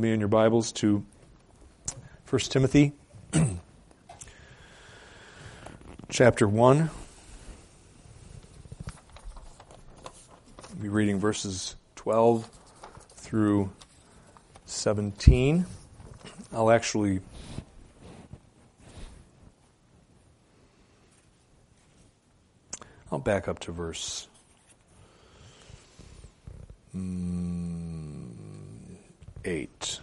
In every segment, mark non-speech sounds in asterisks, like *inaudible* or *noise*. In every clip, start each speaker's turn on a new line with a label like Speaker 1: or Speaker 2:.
Speaker 1: me in your Bibles to 1 Timothy *clears throat* chapter 1. We'll be reading verses 12 through 17. I'll actually I'll back up to verse mm, 8.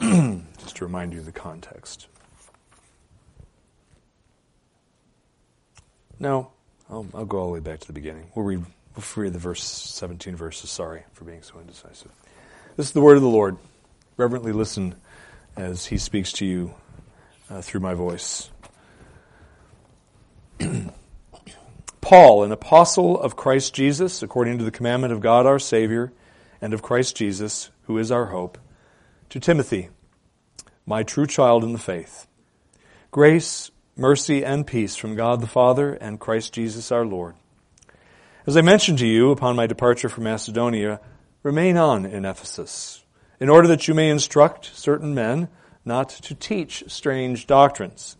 Speaker 1: *clears throat* Just to remind you of the context. No, I'll, I'll, go all the way back to the beginning. We'll read, we'll read the verse 17 verses. Sorry for being so indecisive. This is the word of the Lord. Reverently listen as he speaks to you uh, through my voice. *clears throat* Paul, an apostle of Christ Jesus, according to the commandment of God our Savior, and of Christ Jesus, who is our hope, to Timothy, my true child in the faith. Grace, mercy, and peace from God the Father and Christ Jesus our Lord. As I mentioned to you upon my departure from Macedonia, remain on in Ephesus, in order that you may instruct certain men not to teach strange doctrines,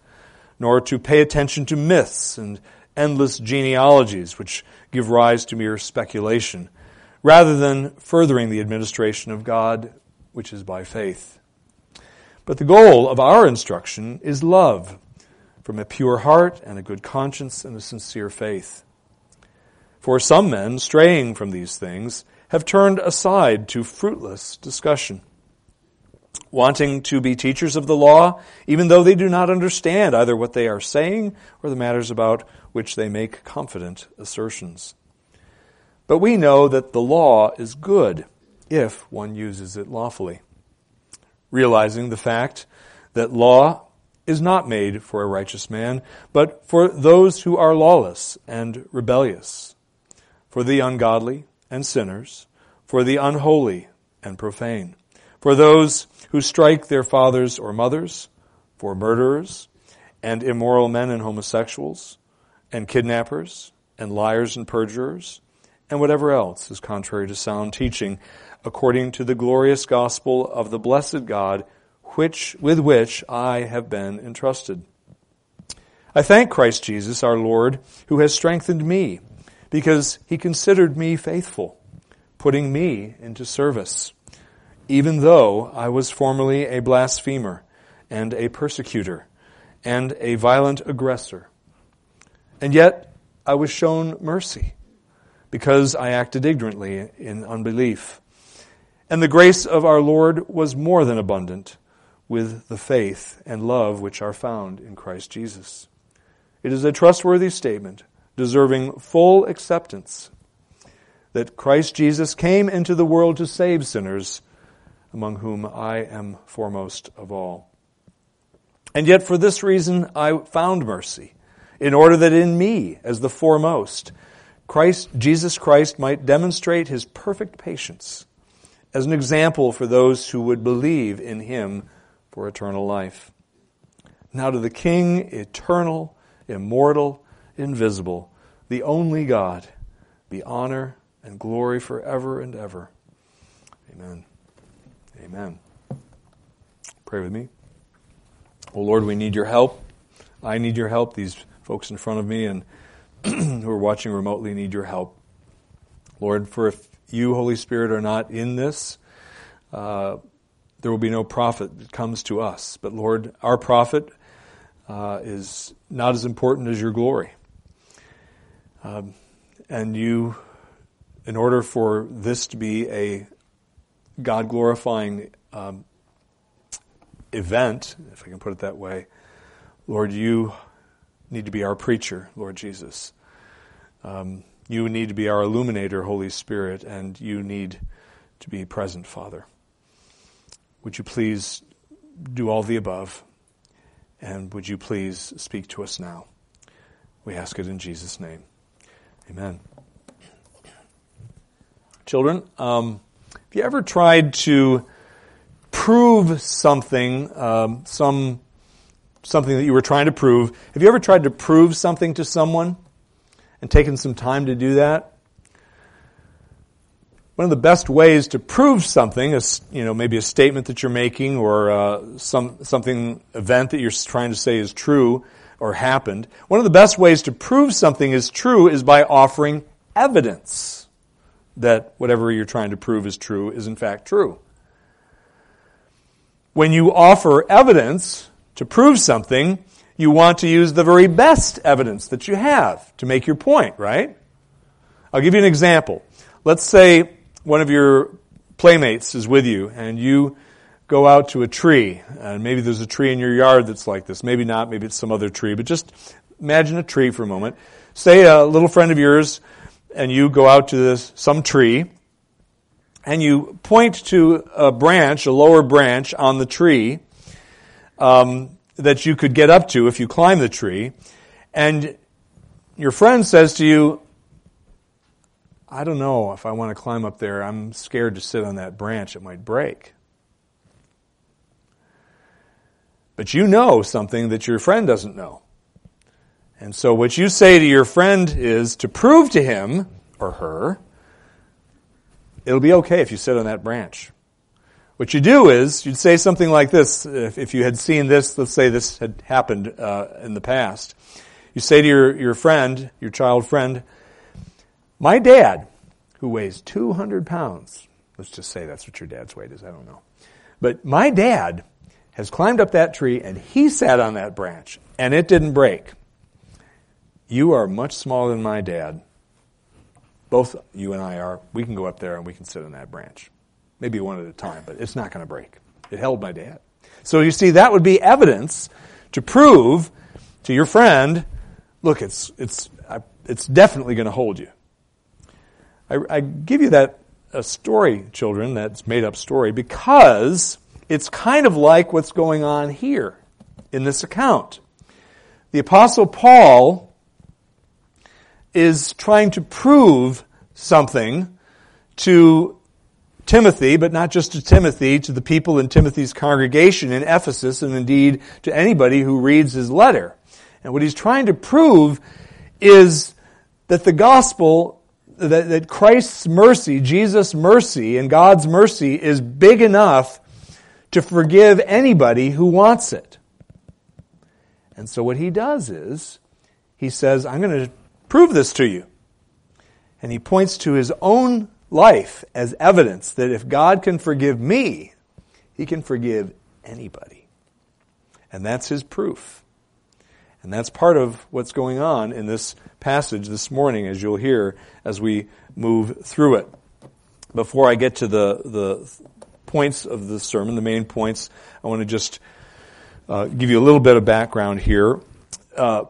Speaker 1: nor to pay attention to myths and endless genealogies which give rise to mere speculation, rather than furthering the administration of God, which is by faith. But the goal of our instruction is love, from a pure heart and a good conscience and a sincere faith. For some men, straying from these things, have turned aside to fruitless discussion wanting to be teachers of the law, even though they do not understand either what they are saying or the matters about which they make confident assertions. But we know that the law is good if one uses it lawfully, realizing the fact that law is not made for a righteous man, but for those who are lawless and rebellious, for the ungodly and sinners, for the unholy and profane, for those who strike their fathers or mothers, for murderers, and immoral men and homosexuals, and kidnappers, and liars and perjurers, and whatever else is contrary to sound teaching, according to the glorious gospel of the blessed God, which, with which I have been entrusted. I thank Christ Jesus, our Lord, who has strengthened me, because he considered me faithful, putting me into service even though I was formerly a blasphemer and a persecutor and a violent aggressor. And yet I was shown mercy because I acted ignorantly in unbelief. And the grace of our Lord was more than abundant with the faith and love which are found in Christ Jesus. It is a trustworthy statement, deserving full acceptance, that Christ Jesus came into the world to save sinners among whom I am foremost of all. And yet for this reason I found mercy, in order that in me, as the foremost, Christ, Jesus Christ might demonstrate his perfect patience as an example for those who would believe in him for eternal life. Now to the King, eternal, immortal, invisible, the only God, be honor and glory forever and ever. Amen. Amen. Pray with me. Oh Lord, we need your help. I need your help. These folks in front of me and *clears throat* who are watching remotely need your help. Lord, for if you, Holy Spirit, are not in this, uh, there will be no profit that comes to us. But Lord, our profit uh, is not as important as your glory. Um, and you, in order for this to be a God glorifying um, event, if I can put it that way, Lord, you need to be our preacher, Lord Jesus. Um, you need to be our illuminator, Holy Spirit, and you need to be present, Father. Would you please do all the above? And would you please speak to us now? We ask it in Jesus' name. Amen. Children, um, have you ever tried to prove something, um, some something that you were trying to prove? Have you ever tried to prove something to someone and taken some time to do that? one of the best ways to prove something is, you know, maybe a statement that you're making or uh, some something event that you're trying to say is true or happened. One of the best ways to prove something is true is by offering evidence that whatever you're trying to prove is true is in fact true. When you offer evidence to prove something, you want to use the very best evidence that you have to make your point, right? I'll give you an example. Let's say one of your playmates is with you and you go out to a tree, and maybe there's a tree in your yard that's like this. Maybe not, maybe it's some other tree, but just imagine a tree for a moment. Say a little friend of yours and you go out to this, some tree and you point to a branch, a lower branch on the tree um, that you could get up to if you climb the tree, and your friend says to you, I don't know if I want to climb up there. I'm scared to sit on that branch. It might break. But you know something that your friend doesn't know. And so what you say to your friend is to prove to him or her, it'll be okay if you sit on that branch. What you do is, you'd say something like this, if, if you had seen this, let's say this had happened uh, in the past. You say to your, your friend, your child friend, my dad, who weighs 200 pounds, let's just say that's what your dad's weight is, I don't know. But my dad has climbed up that tree and he sat on that branch and it didn't break. You are much smaller than my dad. Both you and I are. We can go up there and we can sit on that branch. Maybe one at a time, but it's not going to break. It held my dad. So you see, that would be evidence to prove to your friend, look, it's, it's, it's definitely going to hold you. I, I give you that a story, children, that's made up story, because it's kind of like what's going on here in this account. The apostle Paul is trying to prove something to Timothy, but not just to Timothy, to the people in Timothy's congregation in Ephesus, and indeed to anybody who reads his letter. And what he's trying to prove is that the gospel, that, that Christ's mercy, Jesus' mercy, and God's mercy is big enough to forgive anybody who wants it. And so what he does is, he says, I'm going to prove this to you. And he points to his own life as evidence that if God can forgive me, he can forgive anybody. And that's his proof. And that's part of what's going on in this passage this morning, as you'll hear as we move through it. Before I get to the, the points of the sermon, the main points, I want to just uh, give you a little bit of background here. Uh,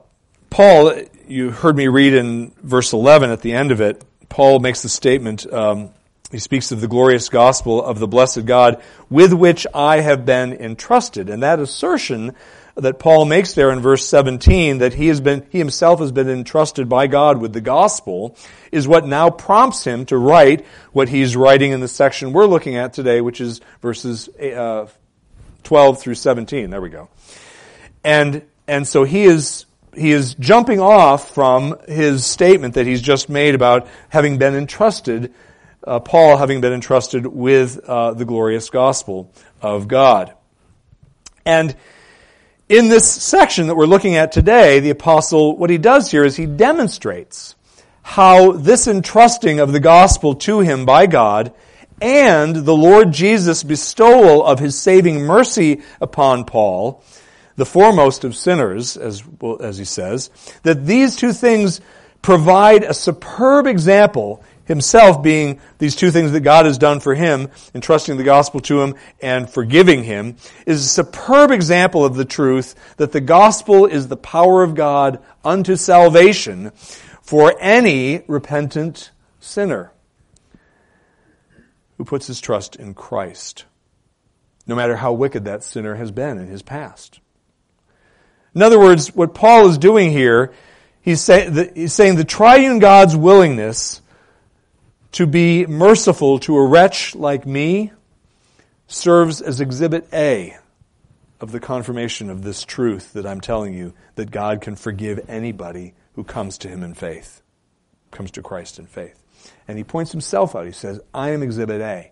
Speaker 1: Paul, you heard me read in verse 11 at the end of it, Paul makes the statement, um, he speaks of the glorious gospel of the blessed God with which I have been entrusted. And that assertion that Paul makes there in verse 17 that he has been, he himself has been entrusted by God with the gospel is what now prompts him to write what he's writing in the section we're looking at today, which is verses uh, 12 through 17. There we go. And, and so he is he is jumping off from his statement that he's just made about having been entrusted, uh, Paul having been entrusted with uh, the glorious gospel of God. And in this section that we're looking at today, the apostle, what he does here is he demonstrates how this entrusting of the gospel to him by God and the Lord Jesus' bestowal of his saving mercy upon Paul the foremost of sinners, as, as he says, that these two things provide a superb example, himself being these two things that God has done for him, entrusting the gospel to him and forgiving him, is a superb example of the truth that the gospel is the power of God unto salvation for any repentant sinner who puts his trust in Christ, no matter how wicked that sinner has been in his past. In other words, what Paul is doing here, he's, say, he's saying the triune God's willingness to be merciful to a wretch like me serves as exhibit A of the confirmation of this truth that I'm telling you that God can forgive anybody who comes to him in faith, comes to Christ in faith. And he points himself out. He says, I am Exhibit A,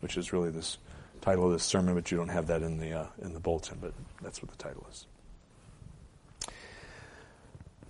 Speaker 1: which is really this title of this sermon, but you don't have that in the, uh, in the bulletin, but that's what the title is.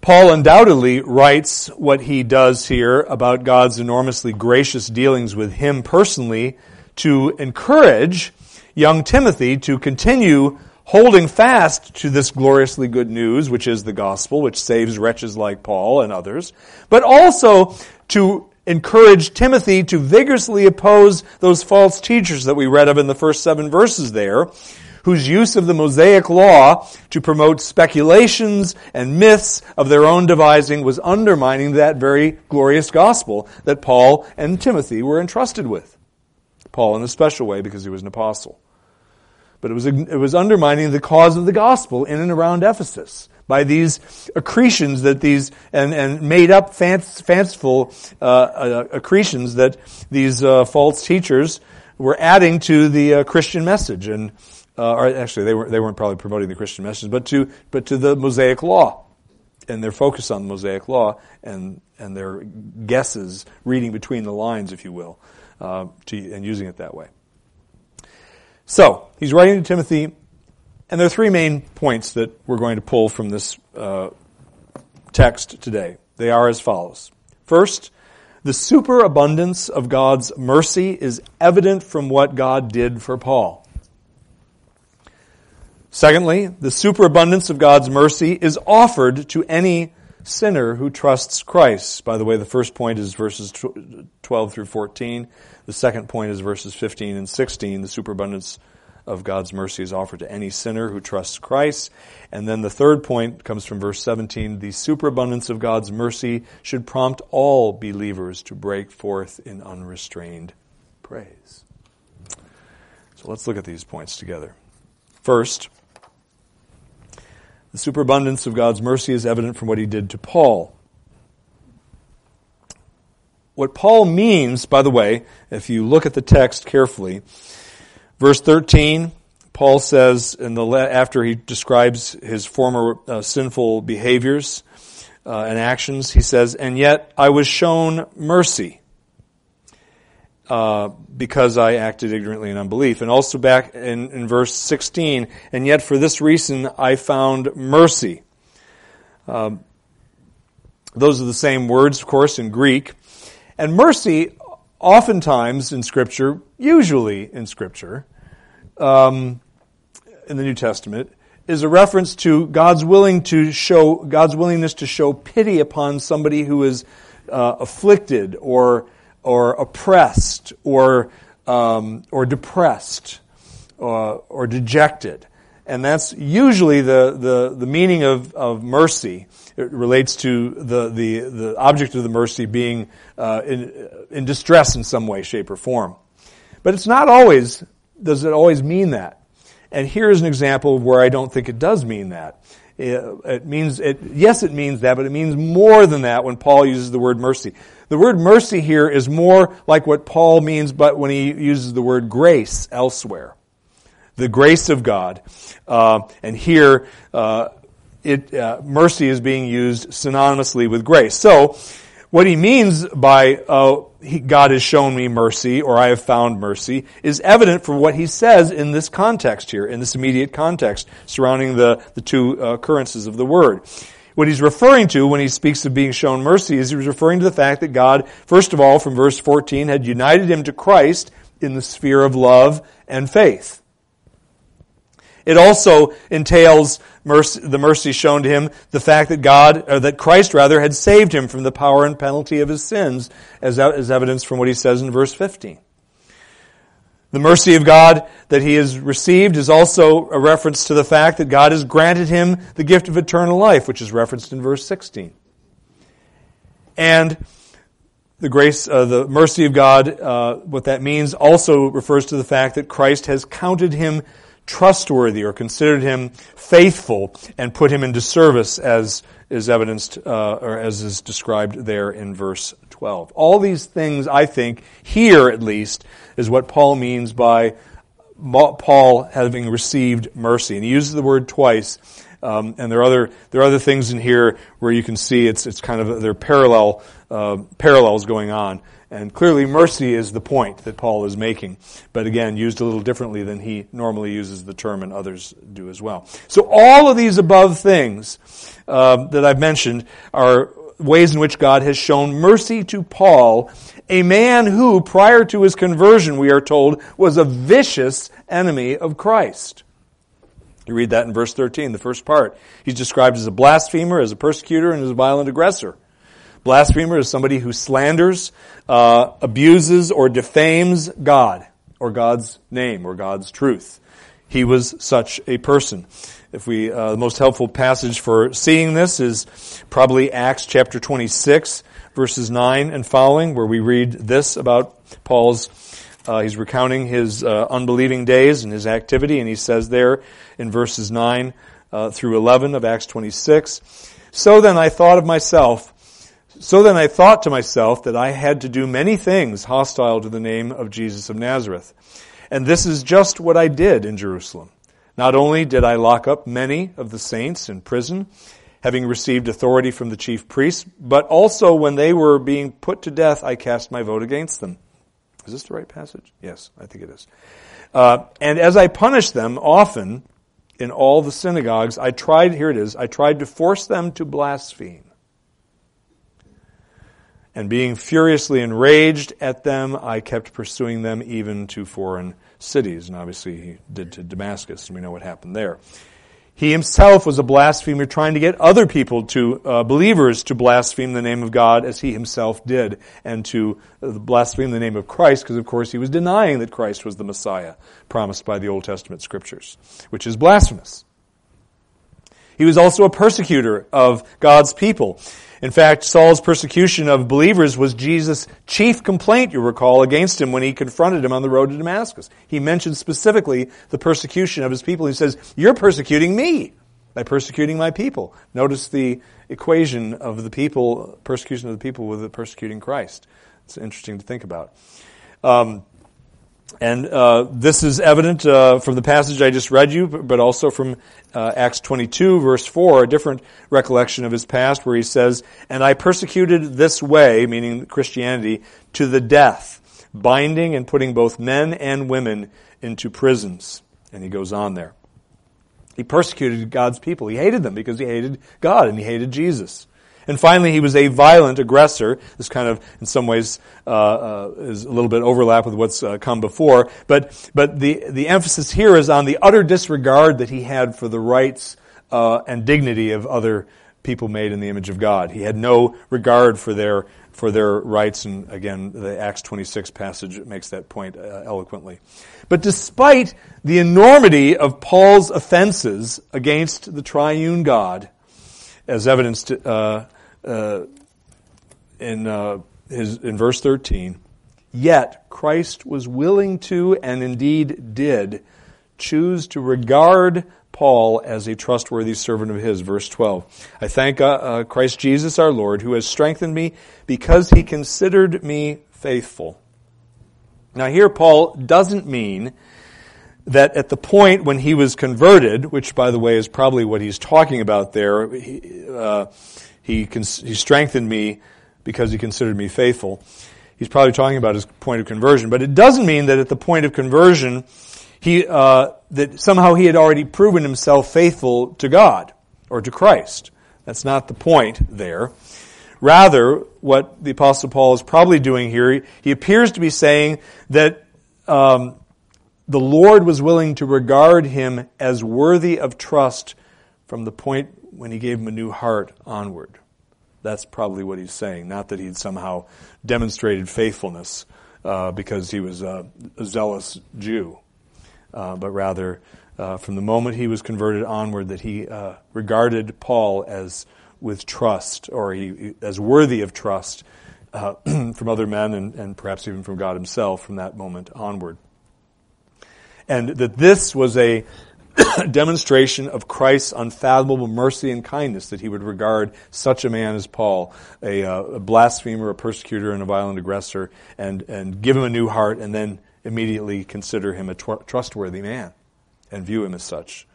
Speaker 1: Paul undoubtedly writes what he does here about God's enormously gracious dealings with him personally to encourage young Timothy to continue holding fast to this gloriously good news, which is the gospel, which saves wretches like Paul and others, but also to encourage Timothy to vigorously oppose those false teachers that we read of in the first seven verses there, whose use of the Mosaic law to promote speculations and myths of their own devising was undermining that very glorious gospel that Paul and Timothy were entrusted with. Paul in a special way because he was an apostle. But it was, it was undermining the cause of the gospel in and around Ephesus by these accretions that these, and, and made up fanciful uh, uh, accretions that these uh, false teachers were adding to the uh, Christian message. And, uh, or actually, they, weren't, they weren't probably promoting the Christian message, but to, but to the Mosaic law. And their focus on the Mosaic law and, and their guesses, reading between the lines, if you will, uh, to, and using it that way. So, he's writing to Timothy, and there are three main points that we're going to pull from this uh, text today. They are as follows. First, the superabundance of God's mercy is evident from what God did for Paul. Secondly, the superabundance of God's mercy is offered to any sinner who trusts Christ. By the way, the first point is verses 12 through 14. The second point is verses 15 and 16. The superabundance of God's mercy is offered to any sinner who trusts Christ. And then the third point comes from verse 17. The superabundance of God's mercy should prompt all believers to break forth in unrestrained praise. So let's look at these points together. First, the superabundance of God's mercy is evident from what he did to Paul. What Paul means, by the way, if you look at the text carefully, verse 13, Paul says in the after he describes his former uh, sinful behaviors uh, and actions, he says, "And yet I was shown mercy." Uh, because I acted ignorantly in unbelief. And also back in, in, verse 16, and yet for this reason I found mercy. Um, those are the same words, of course, in Greek. And mercy, oftentimes in Scripture, usually in Scripture, um, in the New Testament, is a reference to God's willing to show God's willingness to show pity upon somebody who is uh, afflicted or or oppressed or, um, or depressed or, uh, or dejected. And that's usually the, the, the meaning of, of mercy. It relates to the, the, the object of the mercy being uh, in, in distress in some way, shape, or form. But it's not always, does it always mean that? And here's an example of where I don't think it does mean that. It, it means, it, yes, it means that, but it means more than that when Paul uses the word mercy. The word mercy here is more like what Paul means, but when he uses the word grace elsewhere. The grace of God. Uh, and here, uh, it, uh, mercy is being used synonymously with grace. So, what he means by uh, he, God has shown me mercy or I have found mercy is evident from what he says in this context here, in this immediate context surrounding the, the two uh, occurrences of the word. What he's referring to when he speaks of being shown mercy is he was referring to the fact that God, first of all, from verse 14, had united him to Christ in the sphere of love and faith. It also entails mercy, the mercy shown to him, the fact that God, or that Christ rather, had saved him from the power and penalty of his sins, as, as evidence from what he says in verse 15. The mercy of God that he has received is also a reference to the fact that God has granted him the gift of eternal life, which is referenced in verse 16. And the grace, uh, the mercy of God, uh, what that means also refers to the fact that Christ has counted him trustworthy or considered him faithful and put him into service as is evidenced uh, or as is described there in verse 12. All these things, I think, here at least, is what Paul means by Paul having received mercy. And he uses the word twice Um, and there are other there are other things in here where you can see it's it's kind of there are parallel uh, parallels going on. And clearly, mercy is the point that Paul is making, but again, used a little differently than he normally uses the term, and others do as well. So, all of these above things uh, that I've mentioned are ways in which God has shown mercy to Paul, a man who, prior to his conversion, we are told, was a vicious enemy of Christ. You read that in verse 13, the first part. He's described as a blasphemer, as a persecutor, and as a violent aggressor. Blasphemer is somebody who slanders, uh, abuses, or defames God, or God's name, or God's truth. He was such a person. If we, uh, the most helpful passage for seeing this is probably Acts chapter 26, verses 9 and following, where we read this about Paul's, uh, he's recounting his uh, unbelieving days and his activity, and he says there in verses 9 uh, through 11 of Acts 26, So then I thought of myself, so then I thought to myself that I had to do many things hostile to the name of Jesus of Nazareth. And this is just what I did in Jerusalem. Not only did I lock up many of the saints in prison, having received authority from the chief priests, but also when they were being put to death, I cast my vote against them. Is this the right passage? Yes, I think it is. Uh, and as I punished them often in all the synagogues, I tried, here it is, I tried to force them to blaspheme. And being furiously enraged at them, I kept pursuing them even to foreign cities. And obviously he did to Damascus, and we know what happened there. He himself was a blasphemer trying to get other people to, uh, believers to blaspheme the name of God as he himself did, and to uh, blaspheme the name of Christ, because of course he was denying that Christ was the Messiah promised by the Old Testament scriptures, which is blasphemous. He was also a persecutor of God's people. In fact, Saul's persecution of believers was Jesus' chief complaint, you recall, against him when he confronted him on the road to Damascus. He mentioned specifically the persecution of his people. He says, You're persecuting me by persecuting my people. Notice the equation of the people, persecution of the people with the persecuting Christ. It's interesting to think about. Um, and uh, this is evident uh, from the passage I just read you, but also from uh, Acts 22, verse 4, a different recollection of his past, where he says, And I persecuted this way, meaning Christianity, to the death, binding and putting both men and women into prisons. And he goes on there. He persecuted God's people. He hated them because he hated God and he hated Jesus. And finally, he was a violent aggressor. This kind of, in some ways, uh, uh, is a little bit overlap with what's uh, come before. But, but the, the emphasis here is on the utter disregard that he had for the rights uh, and dignity of other people made in the image of God. He had no regard for their for their rights, and again, the Acts 26 passage makes that point uh, eloquently. But despite the enormity of Paul's offenses against the triune God, as evidenced uh, uh, in uh, his in verse 13. Yet Christ was willing to, and indeed did, choose to regard Paul as a trustworthy servant of his. Verse 12. I thank uh, uh, Christ Jesus our Lord, who has strengthened me because he considered me faithful. Now here Paul doesn't mean that at the point when he was converted, which by the way is probably what he's talking about there, he, uh, he, cons- he strengthened me because he considered me faithful. He's probably talking about his point of conversion, but it doesn't mean that at the point of conversion, he, uh, that somehow he had already proven himself faithful to God or to Christ. That's not the point there. Rather, what the Apostle Paul is probably doing here, he appears to be saying that um, the Lord was willing to regard him as worthy of trust from the point when he gave him a new heart onward. That's probably what he's saying. Not that he'd somehow demonstrated faithfulness uh, because he was a, a zealous Jew, uh, but rather uh, from the moment he was converted onward that he uh, regarded Paul as with trust or he, as worthy of trust uh, *clears throat* from other men and, and perhaps even from God himself from that moment onward. And that this was a *coughs* demonstration of Christ's unfathomable mercy and kindness that he would regard such a man as Paul, a, uh, a, blasphemer, a persecutor, and a violent aggressor, and, and give him a new heart, and then immediately consider him a tr- trustworthy man and view him as such.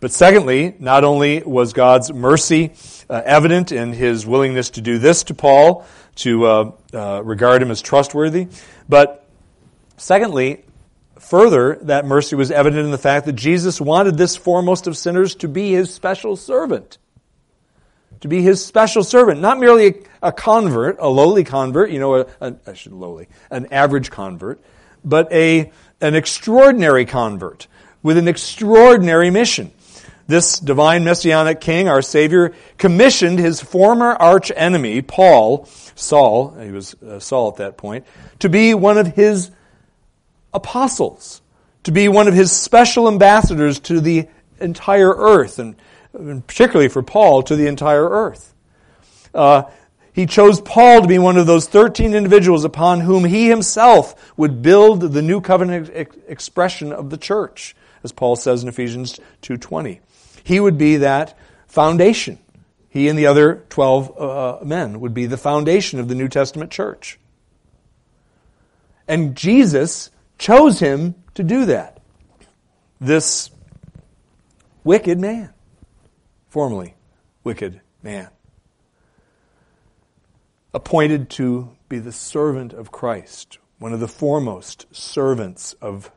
Speaker 1: But secondly, not only was God's mercy uh, evident in his willingness to do this to Paul, to uh, uh, regard him as trustworthy, but secondly, further, that mercy was evident in the fact that Jesus wanted this foremost of sinners to be his special servant. To be his special servant, not merely a, a convert, a lowly convert, you know, a, a, I should lowly, an average convert, but a, an extraordinary convert with an extraordinary mission. This divine messianic king, our Savior, commissioned his former arch enemy, Paul, Saul, he was uh, Saul at that point, to be one of his apostles, to be one of his special ambassadors to the entire earth, and, particularly for Paul, to the entire earth. Uh, he chose Paul to be one of those 13 individuals upon whom he himself would build the new covenant ex- expression of the church, as Paul says in Ephesians 2.20. He would be that foundation. He and the other 12 uh, men would be the foundation of the New Testament church. And Jesus chose him to do that. This wicked man, formerly wicked man, appointed to be the servant of Christ, one of the foremost servants of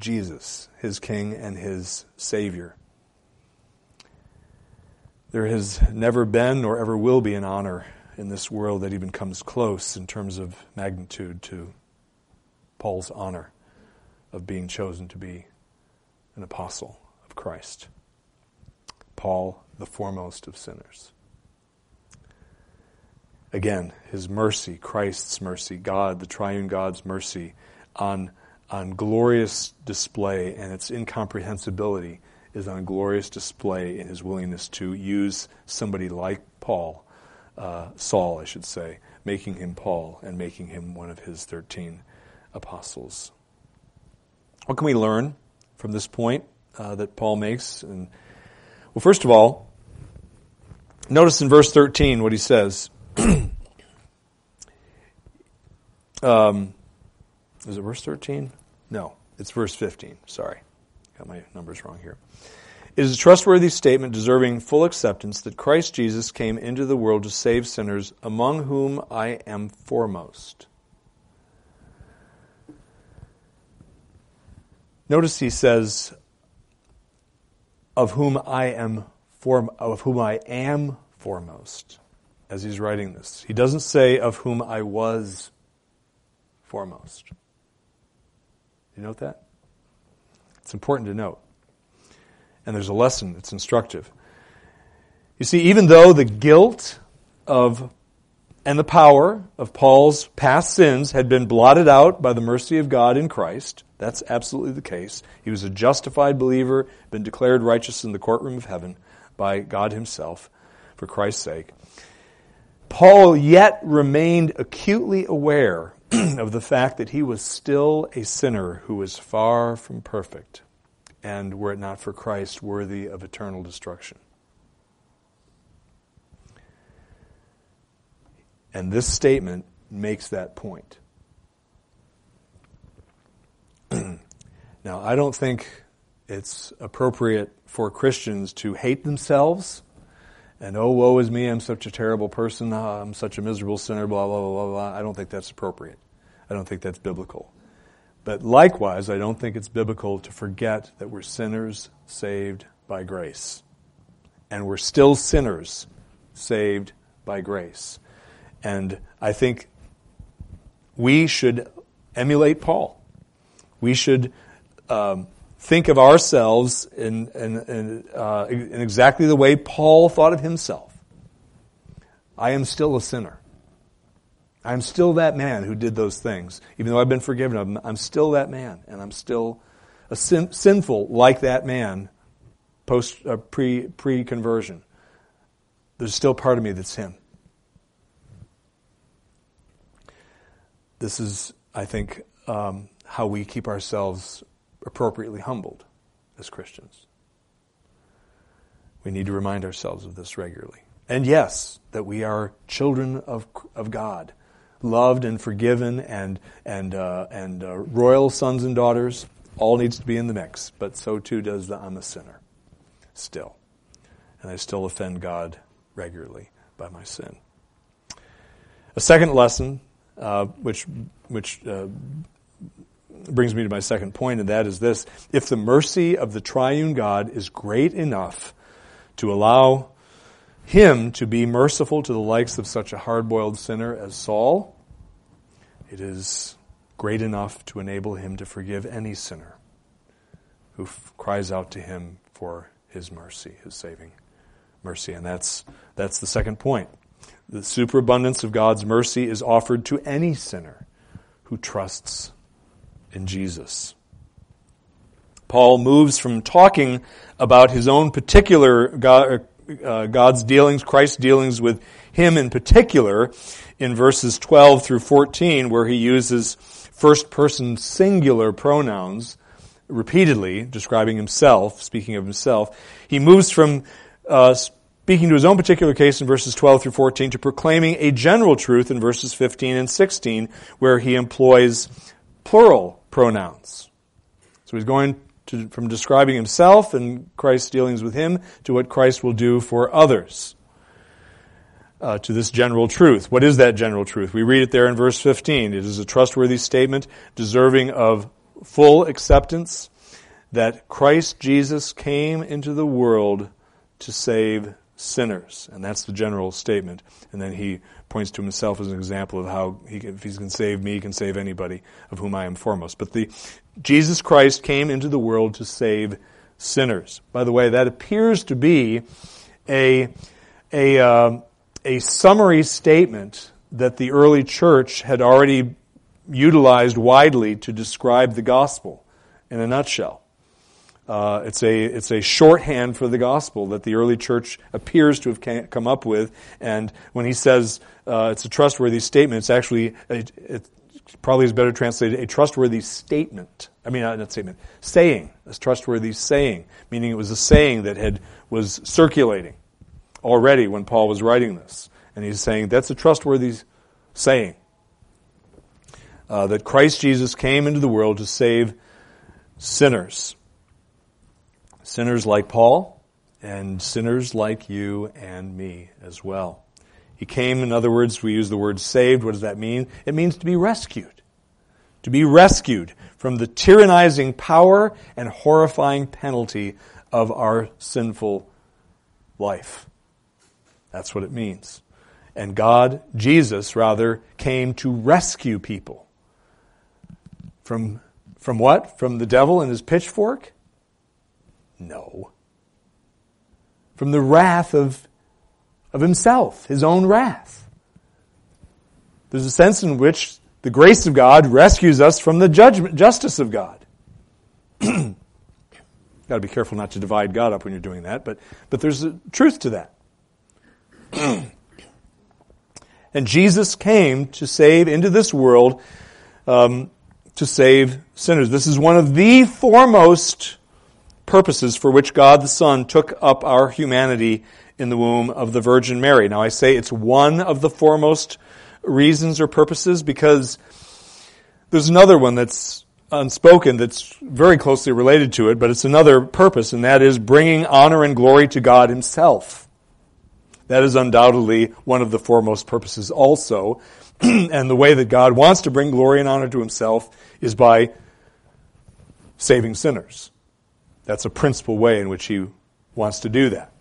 Speaker 1: Jesus, his King and his Savior. There has never been nor ever will be an honor in this world that even comes close in terms of magnitude to Paul's honor of being chosen to be an apostle of Christ. Paul, the foremost of sinners. Again, his mercy, Christ's mercy, God, the triune God's mercy, on, on glorious display and its incomprehensibility is on glorious display in his willingness to use somebody like Paul, uh, Saul, I should say, making him Paul and making him one of his 13 apostles. What can we learn from this point uh, that Paul makes? And, well, first of all, notice in verse 13 what he says. *clears throat* um, is it verse 13? No, it's verse 15. Sorry. Got my numbers wrong here. It is a trustworthy statement deserving full acceptance that Christ Jesus came into the world to save sinners, among whom I am foremost. Notice he says, of whom I am form, of whom I am foremost, as he's writing this. He doesn't say of whom I was foremost. You note that? It's important to note and there's a lesson that's instructive. You see, even though the guilt of and the power of Paul's past sins had been blotted out by the mercy of God in Christ, that's absolutely the case. He was a justified believer, been declared righteous in the courtroom of heaven by God Himself for Christ's sake. Paul yet remained acutely aware *clears throat* of the fact that he was still a sinner who was far from perfect and were it not for Christ, worthy of eternal destruction. And this statement makes that point. *clears throat* now, I don't think it's appropriate for Christians to hate themselves and, oh, woe is me, I'm such a terrible person, uh, I'm such a miserable sinner, blah, blah, blah, blah. I don't think that's appropriate. I don't think that's biblical. But likewise, I don't think it's biblical to forget that we're sinners saved by grace. And we're still sinners saved by grace. And I think we should emulate Paul. We should um, think of ourselves in, in, in, uh, in exactly the way Paul thought of himself. I am still a sinner. I'm still that man who did those things. Even though I've been forgiven of them, I'm still that man, and I'm still a sin, sinful like that man post uh, pre pre conversion. There's still part of me that's him. This is, I think, um, how we keep ourselves appropriately humbled as Christians. We need to remind ourselves of this regularly. And yes, that we are children of, of God loved and forgiven and, and, uh, and uh, royal sons and daughters all needs to be in the mix, but so too does the I'm a sinner. still. And I still offend God regularly by my sin. A second lesson, uh, which, which uh, brings me to my second point, and that is this. If the mercy of the triune God is great enough to allow him to be merciful to the likes of such a hard boiled sinner as Saul, it is great enough to enable him to forgive any sinner who f- cries out to him for his mercy, his saving mercy. And that's, that's the second point. The superabundance of God's mercy is offered to any sinner who trusts in Jesus. Paul moves from talking about his own particular God, uh, God's dealings, Christ's dealings with him in particular, in verses 12 through 14, where he uses first person singular pronouns repeatedly, describing himself, speaking of himself. He moves from uh, speaking to his own particular case in verses 12 through 14 to proclaiming a general truth in verses 15 and 16, where he employs plural pronouns. So he's going to, from describing himself and Christ's dealings with him to what Christ will do for others. Uh, to this general truth. What is that general truth? We read it there in verse 15. It is a trustworthy statement deserving of full acceptance that Christ Jesus came into the world to save sinners. And that's the general statement. And then he points to himself as an example of how he, if he can save me, he can save anybody of whom I am foremost. But the Jesus Christ came into the world to save sinners. By the way, that appears to be a, a, uh, a summary statement that the early church had already utilized widely to describe the gospel in a nutshell. Uh, it's a it's a shorthand for the gospel that the early church appears to have come up with, and when he says uh, it's a trustworthy statement, it's actually a, it probably is better translated a trustworthy statement. I mean, not, not statement, saying, a trustworthy saying, meaning it was a saying that had was circulating already when Paul was writing this, and he's saying that's a trustworthy saying uh, that Christ Jesus came into the world to save sinners sinners like Paul, and sinners like you and me as well. He came, in other words, we use the word saved. What does that mean? It means to be rescued. To be rescued from the tyrannizing power and horrifying penalty of our sinful life. That's what it means. And God, Jesus rather, came to rescue people. From, from what? From the devil and his pitchfork? No. From the wrath of, of himself, his own wrath. There's a sense in which the grace of God rescues us from the judgment, justice of God. *clears throat* Got to be careful not to divide God up when you're doing that, but, but there's a truth to that. *clears throat* and Jesus came to save into this world, um, to save sinners. This is one of the foremost purposes for which God the Son took up our humanity in the womb of the Virgin Mary. Now I say it's one of the foremost reasons or purposes because there's another one that's unspoken that's very closely related to it, but it's another purpose, and that is bringing honor and glory to God Himself. That is undoubtedly one of the foremost purposes also. *clears throat* and the way that God wants to bring glory and honor to Himself is by saving sinners. That's a principal way in which he wants to do that.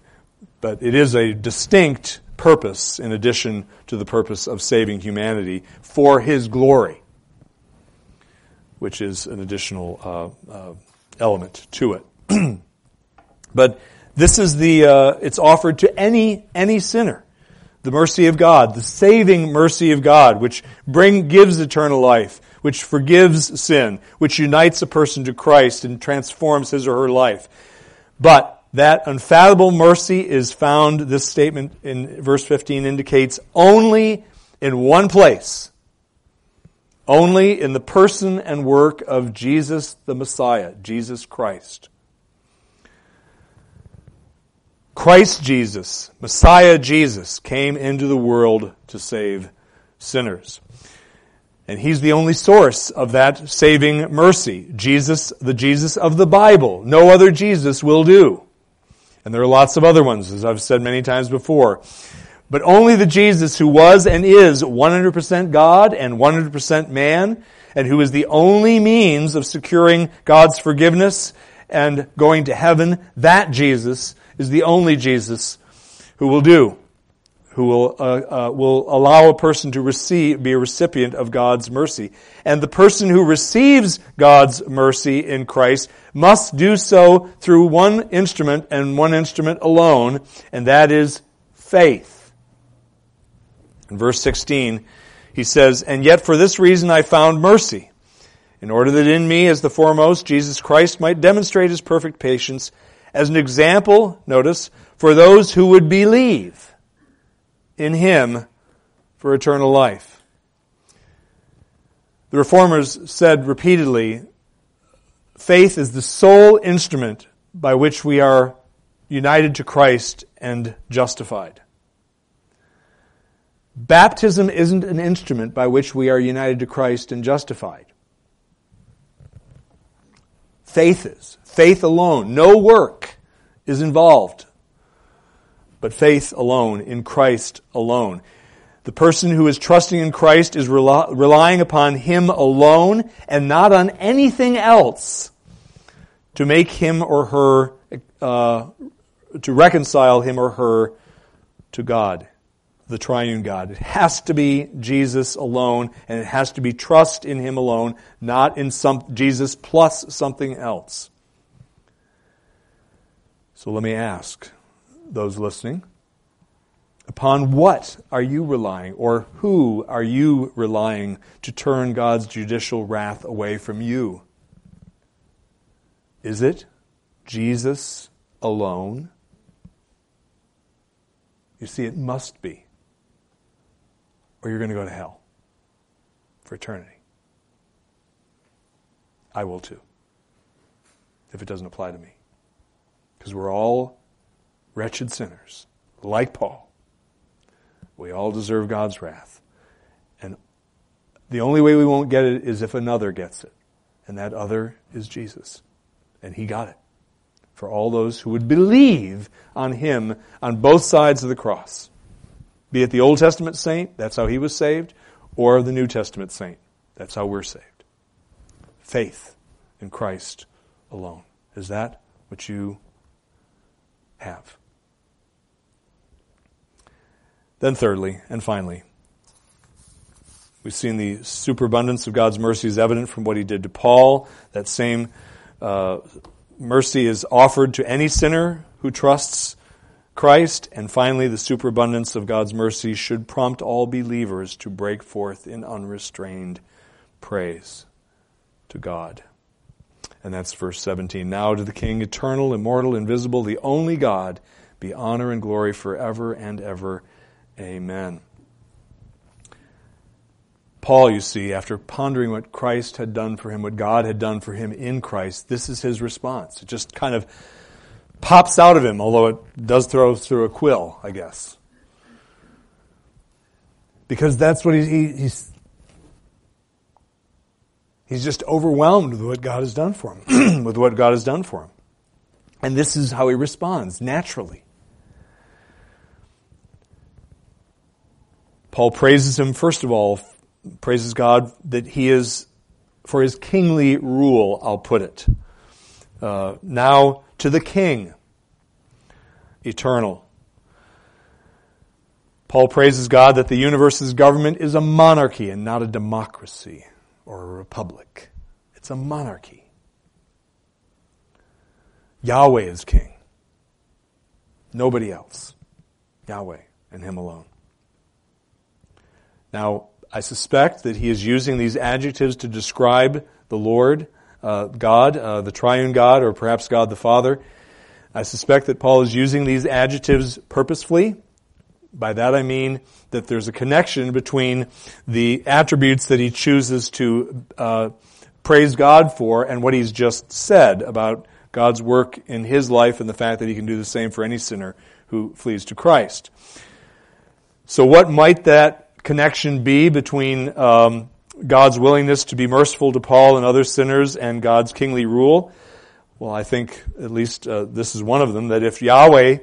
Speaker 1: But it is a distinct purpose in addition to the purpose of saving humanity for his glory, which is an additional uh, uh, element to it. *clears throat* but this is the, uh, it's offered to any, any sinner. The mercy of God, the saving mercy of God, which bring, gives eternal life, which forgives sin, which unites a person to Christ and transforms his or her life. But that unfathomable mercy is found, this statement in verse 15 indicates, only in one place. Only in the person and work of Jesus the Messiah, Jesus Christ. Christ Jesus, Messiah Jesus, came into the world to save sinners. And he's the only source of that saving mercy. Jesus, the Jesus of the Bible. No other Jesus will do. And there are lots of other ones, as I've said many times before. But only the Jesus who was and is 100% God and 100% man, and who is the only means of securing God's forgiveness and going to heaven, that Jesus is the only Jesus who will do, who will, uh, uh, will allow a person to receive, be a recipient of God's mercy. And the person who receives God's mercy in Christ must do so through one instrument and one instrument alone, and that is faith. In verse 16, he says, And yet for this reason I found mercy, in order that in me, as the foremost, Jesus Christ might demonstrate his perfect patience as an example, notice, for those who would believe in him for eternal life. The reformers said repeatedly, faith is the sole instrument by which we are united to Christ and justified. Baptism isn't an instrument by which we are united to Christ and justified. Faith is. Faith alone. No work is involved. But faith alone, in Christ alone. The person who is trusting in Christ is relying upon Him alone and not on anything else to make him or her, uh, to reconcile him or her to God the triune God. It has to be Jesus alone, and it has to be trust in Him alone, not in some Jesus plus something else. So let me ask those listening, upon what are you relying, or who are you relying to turn God's judicial wrath away from you? Is it Jesus alone? You see, it must be or you're going to go to hell for eternity. I will too, if it doesn't apply to me. Because we're all wretched sinners, like Paul. We all deserve God's wrath. And the only way we won't get it is if another gets it. And that other is Jesus. And he got it. For all those who would believe on him on both sides of the cross. Be it the Old Testament saint, that's how he was saved, or the New Testament saint, that's how we're saved. Faith in Christ alone. Is that what you have? Then, thirdly and finally, we've seen the superabundance of God's mercy is evident from what he did to Paul. That same uh, mercy is offered to any sinner who trusts Christ, and finally, the superabundance of God's mercy should prompt all believers to break forth in unrestrained praise to God. And that's verse 17. Now to the King, eternal, immortal, invisible, the only God, be honor and glory forever and ever. Amen. Paul, you see, after pondering what Christ had done for him, what God had done for him in Christ, this is his response. It just kind of pops out of him, although it does throw through a quill, I guess. Because that's what he, he, he's. He's just overwhelmed with what God has done for him, *clears throat* with what God has done for him. And this is how he responds naturally. Paul praises him, first of all, praises God that he is, for his kingly rule, I'll put it. Uh, now to the king, eternal. Paul praises God that the universe's government is a monarchy and not a democracy or a republic. It's a monarchy. Yahweh is king. Nobody else. Yahweh and Him alone. Now, I suspect that he is using these adjectives to describe the Lord uh, God, uh, the triune God, or perhaps God the Father. I suspect that Paul is using these adjectives purposefully. By that I mean that there's a connection between the attributes that he chooses to uh, praise God for and what he's just said about God's work in his life and the fact that he can do the same for any sinner who flees to Christ. So, what might that connection be between um, God's willingness to be merciful to Paul and other sinners and God's kingly rule? Well, I think at least uh, this is one of them that if Yahweh,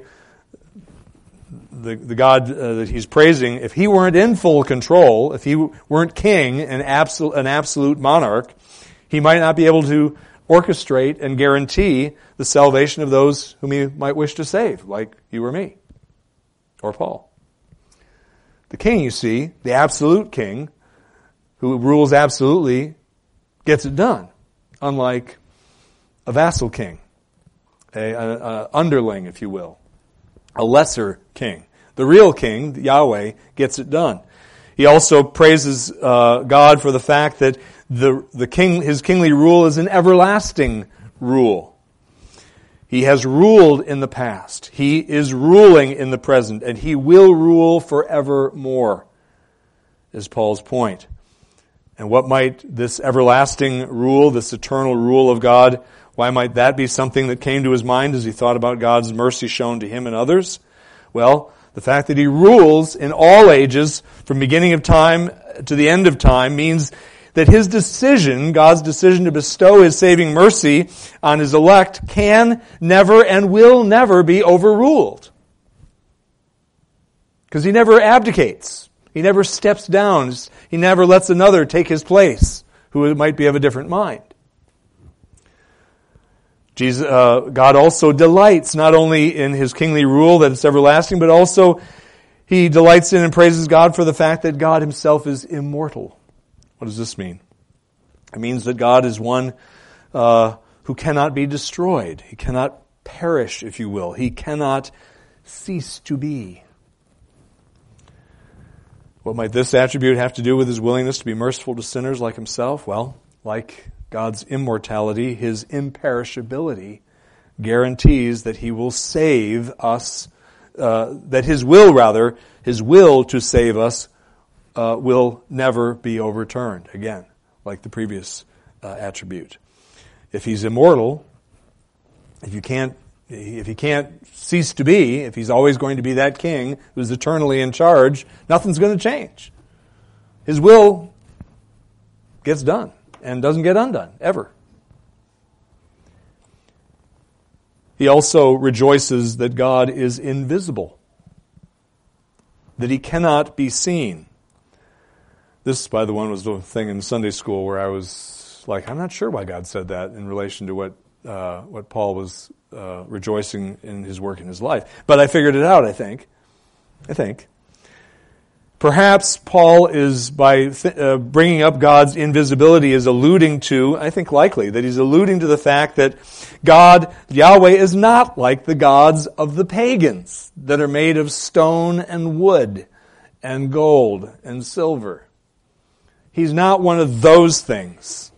Speaker 1: the, the God uh, that he's praising, if he weren't in full control, if he weren't king and absolute, an absolute monarch, he might not be able to orchestrate and guarantee the salvation of those whom he might wish to save, like you or me, or Paul. The king, you see, the absolute king, who rules absolutely, gets it done, unlike a vassal king, a, a, a underling, if you will, a lesser king. The real king, Yahweh, gets it done. He also praises uh, God for the fact that the, the king, his kingly rule is an everlasting rule. He has ruled in the past. He is ruling in the present, and he will rule forevermore, is Paul's point. And what might this everlasting rule, this eternal rule of God, why might that be something that came to his mind as he thought about God's mercy shown to him and others? Well, the fact that he rules in all ages, from beginning of time to the end of time, means that his decision, God's decision to bestow his saving mercy on his elect, can never and will never be overruled. Because he never abdicates. He never steps down. He never lets another take his place who might be of a different mind. Jesus, uh, God also delights not only in his kingly rule that it's everlasting, but also he delights in and praises God for the fact that God himself is immortal. What does this mean? It means that God is one uh, who cannot be destroyed. He cannot perish, if you will. He cannot cease to be. What might this attribute have to do with his willingness to be merciful to sinners like himself? Well, like God's immortality, his imperishability guarantees that he will save us, uh, that his will, rather, his will to save us uh, will never be overturned again, like the previous uh, attribute. If he's immortal, if you can't, if he can't cease to be, if he's always going to be that king who's eternally in charge, nothing's going to change. His will gets done and doesn't get undone ever. He also rejoices that God is invisible, that he cannot be seen. This, by the one, was the thing in Sunday school where I was like, I'm not sure why God said that in relation to what uh, what Paul was uh, rejoicing in his work in his life. But I figured it out. I think. I think. Perhaps Paul is, by th- uh, bringing up God's invisibility, is alluding to, I think likely, that he's alluding to the fact that God, Yahweh, is not like the gods of the pagans that are made of stone and wood and gold and silver. He's not one of those things.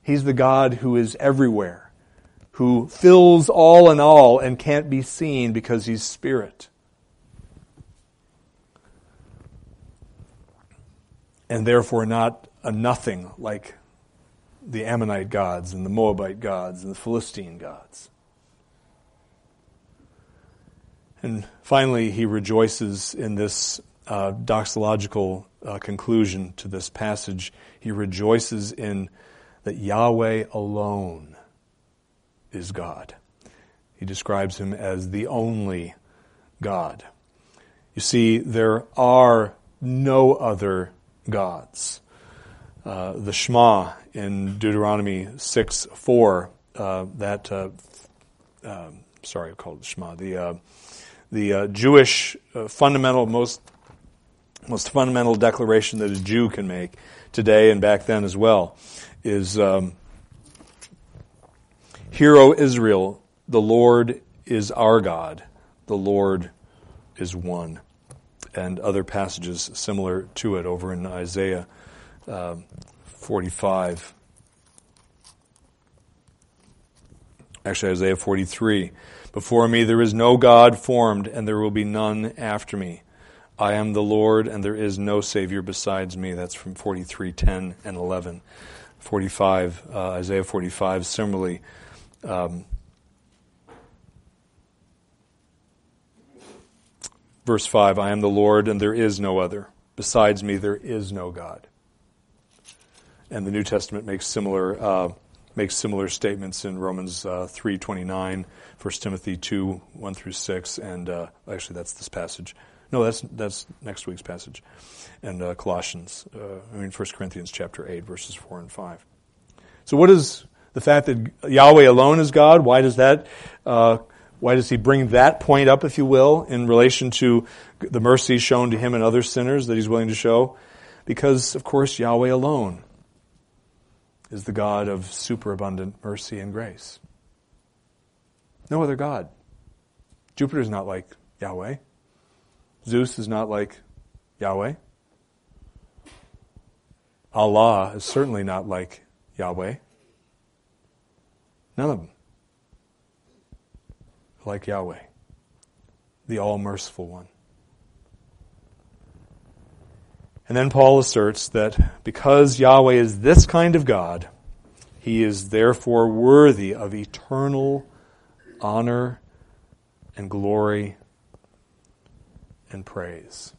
Speaker 1: He's the God who is everywhere, who fills all in all and can't be seen because he's spirit. And therefore not a nothing like the Ammonite gods and the Moabite gods and the Philistine gods. And finally, he rejoices in this uh, doxological uh, conclusion to this passage. He rejoices in that Yahweh alone is God. He describes him as the only God. You see, there are no other gods. Uh, the Shema in Deuteronomy 6 4, uh, that, uh, um, sorry, I called it Shema, the, uh, the uh, Jewish uh, fundamental, most most fundamental declaration that a Jew can make today and back then as well is um, Hear, O Israel, the Lord is our God, the Lord is one. And other passages similar to it over in Isaiah uh, 45. Actually, Isaiah 43. Before me there is no God formed, and there will be none after me. I am the Lord, and there is no Savior besides me. That's from 43, 10, and 11. 45, uh, Isaiah 45, similarly. Um, verse 5 I am the Lord, and there is no other. Besides me, there is no God. And the New Testament makes similar, uh, makes similar statements in Romans uh, 3.29, 1 Timothy 2, 1 through 6, and uh, actually that's this passage. No, that's, that's next week's passage. And uh, Colossians, uh, I mean 1 Corinthians chapter 8, verses 4 and 5. So what is the fact that Yahweh alone is God? Why does that uh, why does he bring that point up, if you will, in relation to the mercy shown to him and other sinners that he's willing to show? Because, of course, Yahweh alone is the God of superabundant mercy and grace. No other God. Jupiter is not like Yahweh. Zeus is not like Yahweh. Allah is certainly not like Yahweh. None of them like Yahweh, the all merciful one. And then Paul asserts that because Yahweh is this kind of God, he is therefore worthy of eternal honor and glory and praise.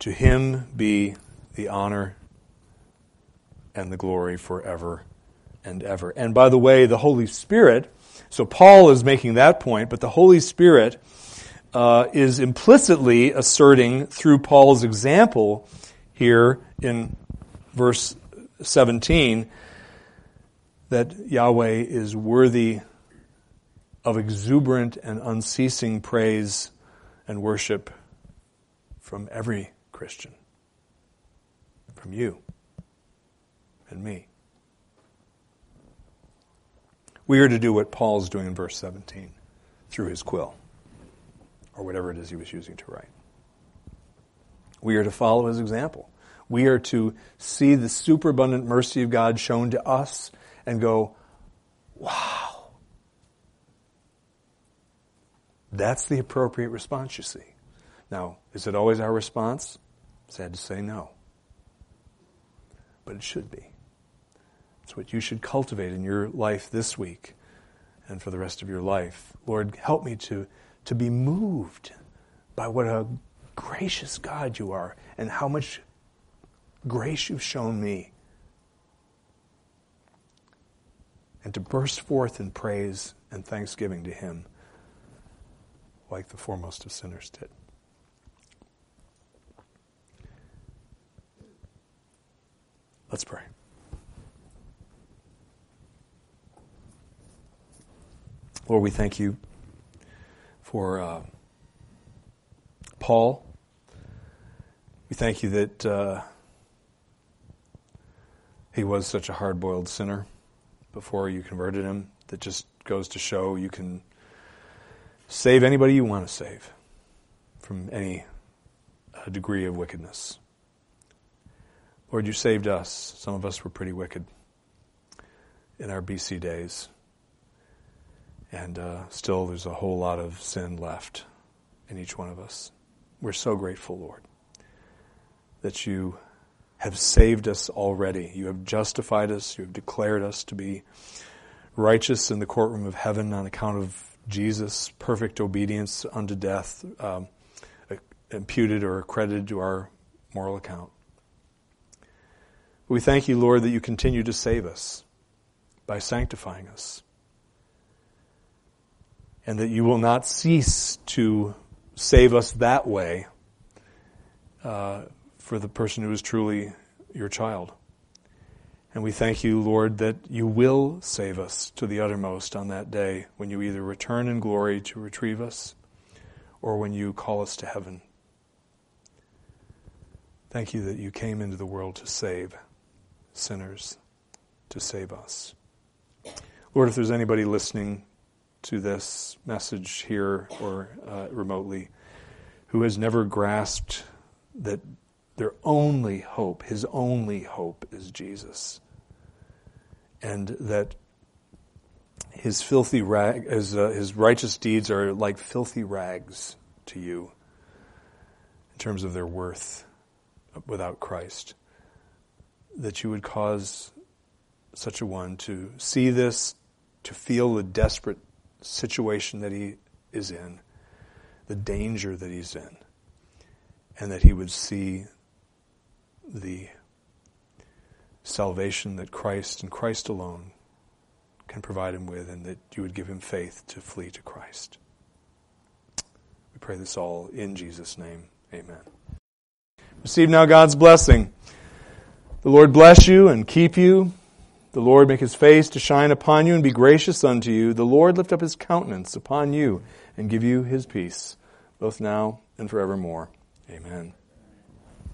Speaker 1: To him be the honor and the glory forever and ever. And by the way, the Holy Spirit so Paul is making that point, but the Holy Spirit uh, is implicitly asserting through Paul's example here in verse 17 that Yahweh is worthy of exuberant and unceasing praise and worship from every Christian, from you and me. We are to do what Paul's doing in verse 17 through his quill, or whatever it is he was using to write. We are to follow his example. We are to see the superabundant mercy of God shown to us and go, wow. That's the appropriate response, you see. Now, is it always our response? Sad to say no. But it should be. It's what you should cultivate in your life this week and for the rest of your life. Lord, help me to, to be moved by what a gracious God you are and how much grace you've shown me. And to burst forth in praise and thanksgiving to Him like the foremost of sinners did. Let's pray. Lord, we thank you for uh, Paul. We thank you that uh, he was such a hard boiled sinner before you converted him. That just goes to show you can save anybody you want to save from any uh, degree of wickedness. Lord, you saved us. Some of us were pretty wicked in our BC days. And uh, still, there's a whole lot of sin left in each one of us. We're so grateful, Lord, that you have saved us already. You have justified us. You have declared us to be righteous in the courtroom of heaven on account of Jesus' perfect obedience unto death, um, imputed or accredited to our moral account. We thank you, Lord, that you continue to save us by sanctifying us and that you will not cease to save us that way uh, for the person who is truly your child. And we thank you, Lord, that you will save us to the uttermost on that day when you either return in glory to retrieve us or when you call us to heaven. Thank you that you came into the world to save sinners, to save us. Lord, if there's anybody listening to this message here or uh, remotely who has never grasped that their only hope, his only hope, is Jesus. And that his filthy rag, his, uh, his righteous deeds are like filthy rags to you in terms of their worth without Christ. That you would cause such a one to see this, to feel the desperate situation that he is in, the danger that he's in, and that he would see the salvation that Christ and Christ alone can provide him with, and that you would give him faith to flee to Christ. We pray this all in Jesus' name. Amen. Receive now God's blessing. The Lord bless you and keep you. The Lord make his face to shine upon you and be gracious unto you. The Lord lift up his countenance upon you and give you his peace, both now and forevermore. Amen.